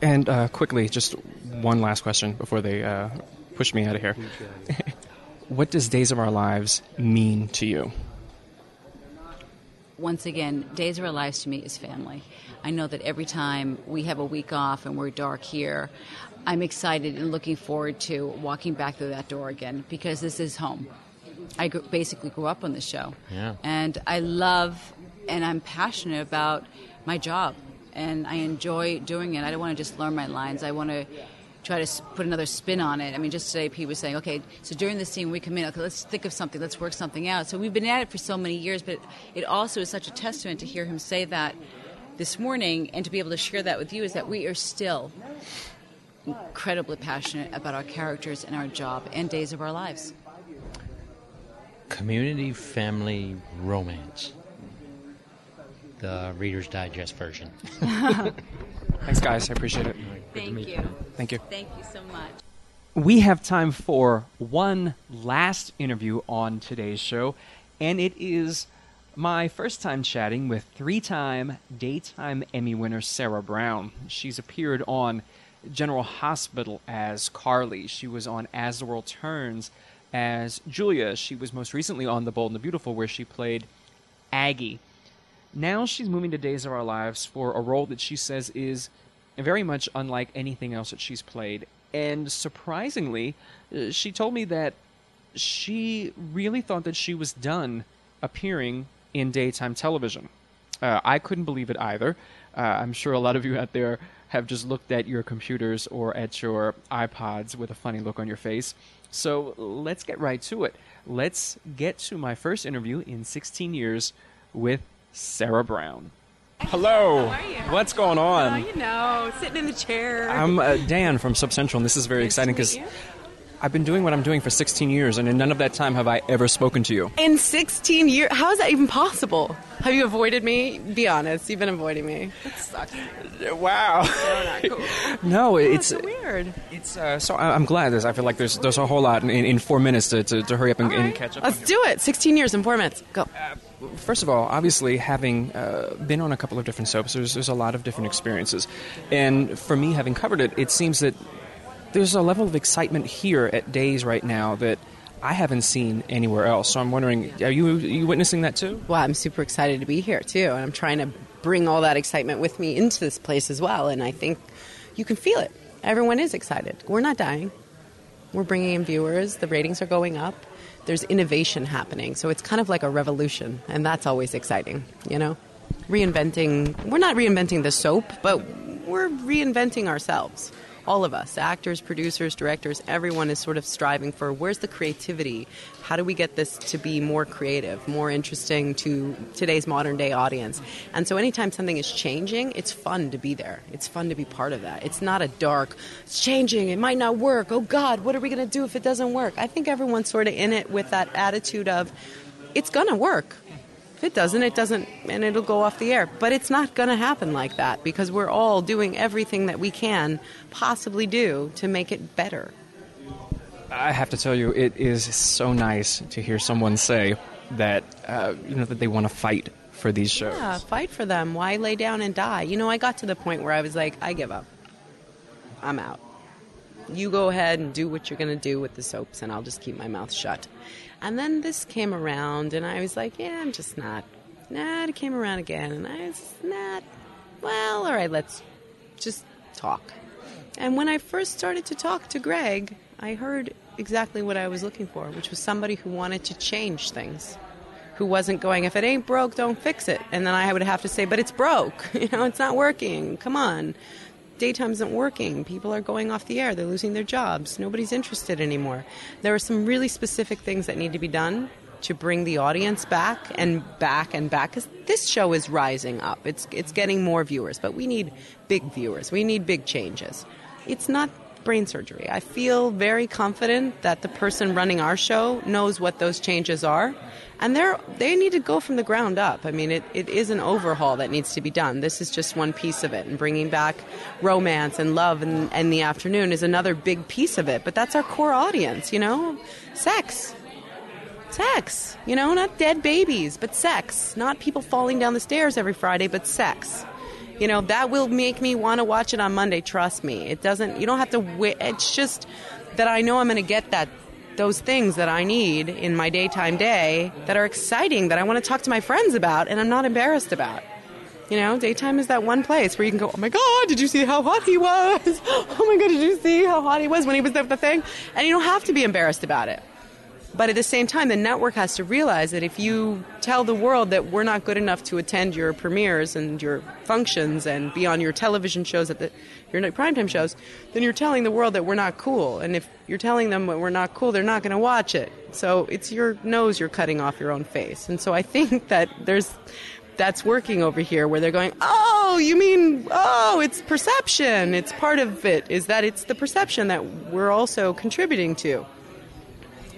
And uh, quickly, just one last question before they uh, push me out of here. what does Days of Our Lives mean to you? once again, Days of Our Lives to me is family. I know that every time we have a week off and we're dark here, I'm excited and looking forward to walking back through that door again because this is home. I gr- basically grew up on this show. Yeah. And I love and I'm passionate about my job and I enjoy doing it. I don't want to just learn my lines. I want to try to put another spin on it. I mean, just today, Pete was saying, okay, so during the scene, we come in, okay, let's think of something, let's work something out. So we've been at it for so many years, but it also is such a testament to hear him say that this morning and to be able to share that with you is that we are still incredibly passionate about our characters and our job and days of our lives. Community family romance. The Reader's Digest version. Thanks, guys. I appreciate it. Thank you. Thank you. Thank you so much. We have time for one last interview on today's show, and it is my first time chatting with three time Daytime Emmy winner Sarah Brown. She's appeared on General Hospital as Carly, she was on As the World Turns as Julia, she was most recently on The Bold and the Beautiful, where she played Aggie. Now she's moving to Days of Our Lives for a role that she says is very much unlike anything else that she's played. And surprisingly, uh, she told me that she really thought that she was done appearing in daytime television. Uh, I couldn't believe it either. Uh, I'm sure a lot of you out there have just looked at your computers or at your iPods with a funny look on your face. So let's get right to it. Let's get to my first interview in 16 years with Sarah Brown. Hello. How are you? What's going on? Oh, you know, sitting in the chair. I'm uh, Dan from Soap Central, and this is very exciting because I've been doing what I'm doing for 16 years, and in none of that time have I ever spoken to you. in 16 years. How is that even possible? Have you avoided me? Be honest. You've been avoiding me. That sucks. Wow. So not cool. No, it's so weird. It's uh, so I- I'm glad. There's, I feel like there's there's a whole lot in, in four minutes to, to, to hurry up and, and catch up. Let's do it. 16 years in four minutes. Go. First of all, obviously, having uh, been on a couple of different soaps, there's, there's a lot of different experiences. And for me, having covered it, it seems that there's a level of excitement here at Days right now that I haven't seen anywhere else. So I'm wondering, are you, are you witnessing that too? Well, I'm super excited to be here too, and I'm trying to bring all that excitement with me into this place as well. And I think you can feel it. Everyone is excited. We're not dying. We're bringing in viewers. The ratings are going up. There's innovation happening, so it's kind of like a revolution, and that's always exciting. You know, reinventing. We're not reinventing the soap, but we're reinventing ourselves. All of us, actors, producers, directors, everyone is sort of striving for where's the creativity? How do we get this to be more creative, more interesting to today's modern day audience? And so anytime something is changing, it's fun to be there. It's fun to be part of that. It's not a dark, it's changing, it might not work. Oh God, what are we going to do if it doesn't work? I think everyone's sort of in it with that attitude of it's going to work. If it doesn't, it doesn't, and it'll go off the air. But it's not going to happen like that because we're all doing everything that we can possibly do to make it better. I have to tell you, it is so nice to hear someone say that uh, you know that they want to fight for these shows. Yeah, fight for them. Why lay down and die? You know, I got to the point where I was like, I give up. I'm out. You go ahead and do what you're going to do with the soaps, and I'll just keep my mouth shut. And then this came around, and I was like, yeah, I'm just not. Nah, it came around again, and I was not. Well, all right, let's just talk. And when I first started to talk to Greg, I heard exactly what I was looking for, which was somebody who wanted to change things, who wasn't going, if it ain't broke, don't fix it. And then I would have to say, but it's broke. You know, it's not working. Come on. Daytime isn't working. People are going off the air. They're losing their jobs. Nobody's interested anymore. There are some really specific things that need to be done to bring the audience back and back and back because this show is rising up. It's it's getting more viewers, but we need big viewers. We need big changes. It's not brain surgery. I feel very confident that the person running our show knows what those changes are. And they're, they need to go from the ground up. I mean, it, it is an overhaul that needs to be done. This is just one piece of it. And bringing back romance and love in, in the afternoon is another big piece of it. But that's our core audience, you know? Sex. Sex. You know, not dead babies, but sex. Not people falling down the stairs every Friday, but sex. You know, that will make me want to watch it on Monday, trust me. It doesn't, you don't have to wait. It's just that I know I'm going to get that those things that I need in my daytime day that are exciting that I want to talk to my friends about and I'm not embarrassed about. You know, daytime is that one place where you can go, oh my God, did you see how hot he was? Oh my God, did you see how hot he was when he was the, the thing? And you don't have to be embarrassed about it. But at the same time, the network has to realize that if you tell the world that we're not good enough to attend your premieres and your functions and be on your television shows at the your primetime shows, then you're telling the world that we're not cool. And if you're telling them that we're not cool, they're not going to watch it. So it's your nose you're cutting off your own face. And so I think that there's that's working over here where they're going, oh, you mean, oh, it's perception. It's part of it, is that it's the perception that we're also contributing to.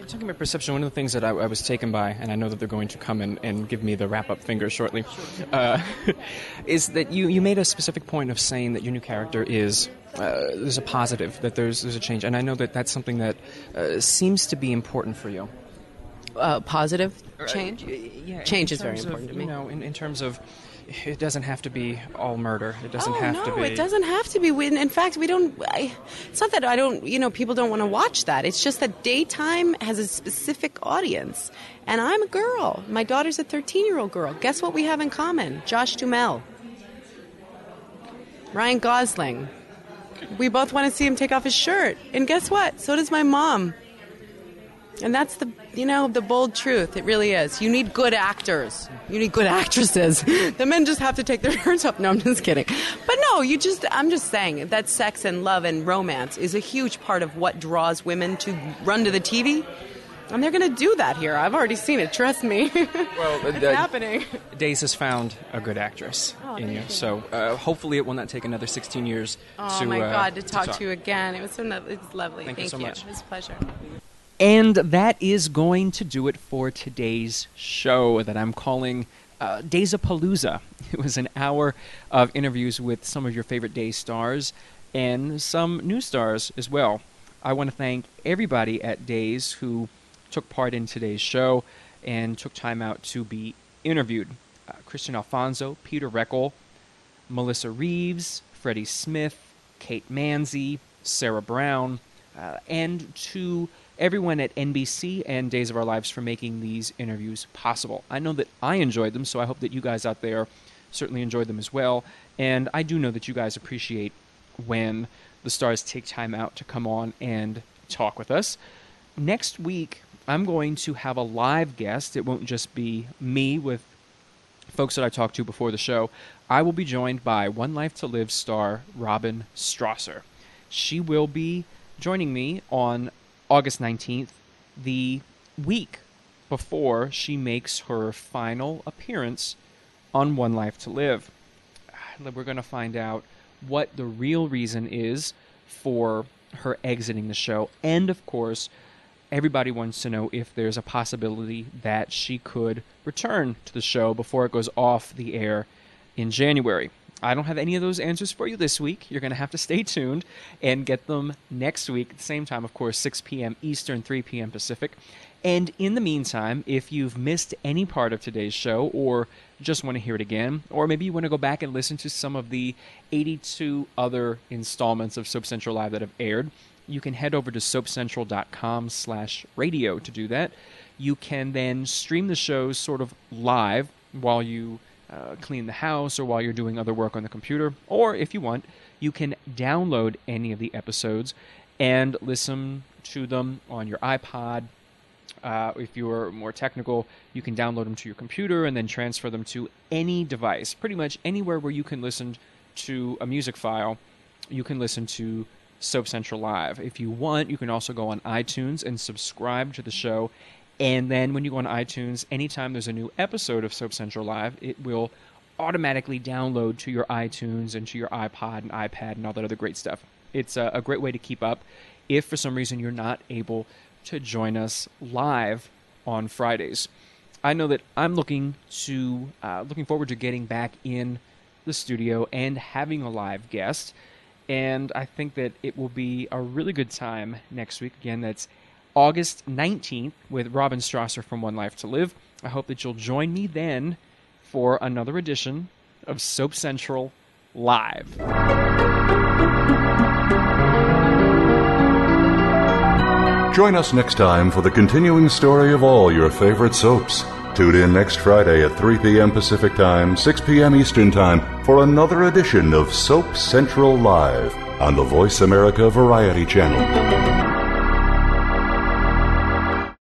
Talking about perception, one of the things that I, I, was taken by, and I know that they're going to come and, and give me the wrap up finger shortly, uh, is that you, you made a specific point of saying that your new character is uh, there's a positive, that there's there's a change, and I know that that's something that uh, seems to be important for you. Uh, positive change, yeah, change is very of, important to me. You know, in, in terms of it doesn't have to be all murder. It doesn't oh, have no, to be. No, it doesn't have to be. In fact, we don't. I, it's not that I don't. You know, people don't want to watch that. It's just that daytime has a specific audience, and I'm a girl. My daughter's a 13 year old girl. Guess what we have in common? Josh Duhamel, Ryan Gosling. We both want to see him take off his shirt, and guess what? So does my mom. And that's the you know the bold truth. It really is. You need good actors. You need good actresses. the men just have to take their shirts off. No, I'm just kidding. But no, you just I'm just saying that sex and love and romance is a huge part of what draws women to run to the TV. And they're going to do that here. I've already seen it. Trust me. Well, it's happening. Days has found a good actress Oh, in you, you. so uh, hopefully it will not take another 16 years. Oh to, my uh, God, to talk, to you again. It was so no- it's lovely. Thank you so much. It was a pleasure. And that is going to do it for today's show that I'm calling uh, Palooza. It was an hour of interviews with some of your favorite day stars and some new stars as well. I want to thank everybody at Days who took part in today's show and took time out to be interviewed. Uh, Kristian Alfonso, Peter Reckell, Melissa Reeves, Freddie Smith, Kate Mansi, Sarah Brown, uh, and to everyone at NBC and Days of Our Lives for making these interviews possible. I know that I enjoyed them, so I hope that you guys out there certainly enjoyed them as well. And I do know that you guys appreciate when the stars take time out to come on and talk with us. Next week, I'm going to have a live guest. It won't just be me with folks that I talked to before the show, I will be joined by One Life to Live star Robin Strasser. She will be joining me on August 19th, the week before she makes her final appearance on One Life to Live. Ah, we're going to find out what the real reason is for her exiting the show, and of course, everybody wants to know if there's a possibility that she could return to the show before it goes off the air in January. I don't have any of those answers for you this week. You're going to have to stay tuned and get them next week at the same time, of course, 6 p.m. Eastern, 3 p.m. Pacific. And in the meantime, if you've missed any part of today's show or just want to hear it again, or maybe you want to go back and listen to some of the 82 other installments of Soap Central Live that have aired, you can head over to soapcentral.com slash radio to do that. You can then stream the shows sort of live while you uh, clean the house or while you're doing other work on the computer. Or if you want, you can download any of the episodes and listen to them on your iPod, Uh, if you're more technical, you can download them to your computer and then transfer them to any device. Pretty much anywhere where you can listen to a music file, you can listen to Soap Central Live. If you want, you can also go on iTunes and subscribe to the show. And then when you go on iTunes, anytime there's a new episode of Soap Central Live, it will automatically download to your iTunes and to your iPod and iPad and all that other great stuff. It's a, a great way to keep up if for some reason you're not able to join us live on Fridays. I know that I'm looking to uh, looking forward to getting back in the studio and having a live guest, and I think that it will be a really good time next week. Again, that's August 19th with Robin Strasser from One Life to Live. I hope that you'll join me then for another edition of Soap Central Live. Join us next time for the continuing story of all your favorite soaps. Tune in next Friday at 3 p.m. Pacific Time, 6 p.m. Eastern Time for another edition of Soap Central Live on the Voice America Variety Channel.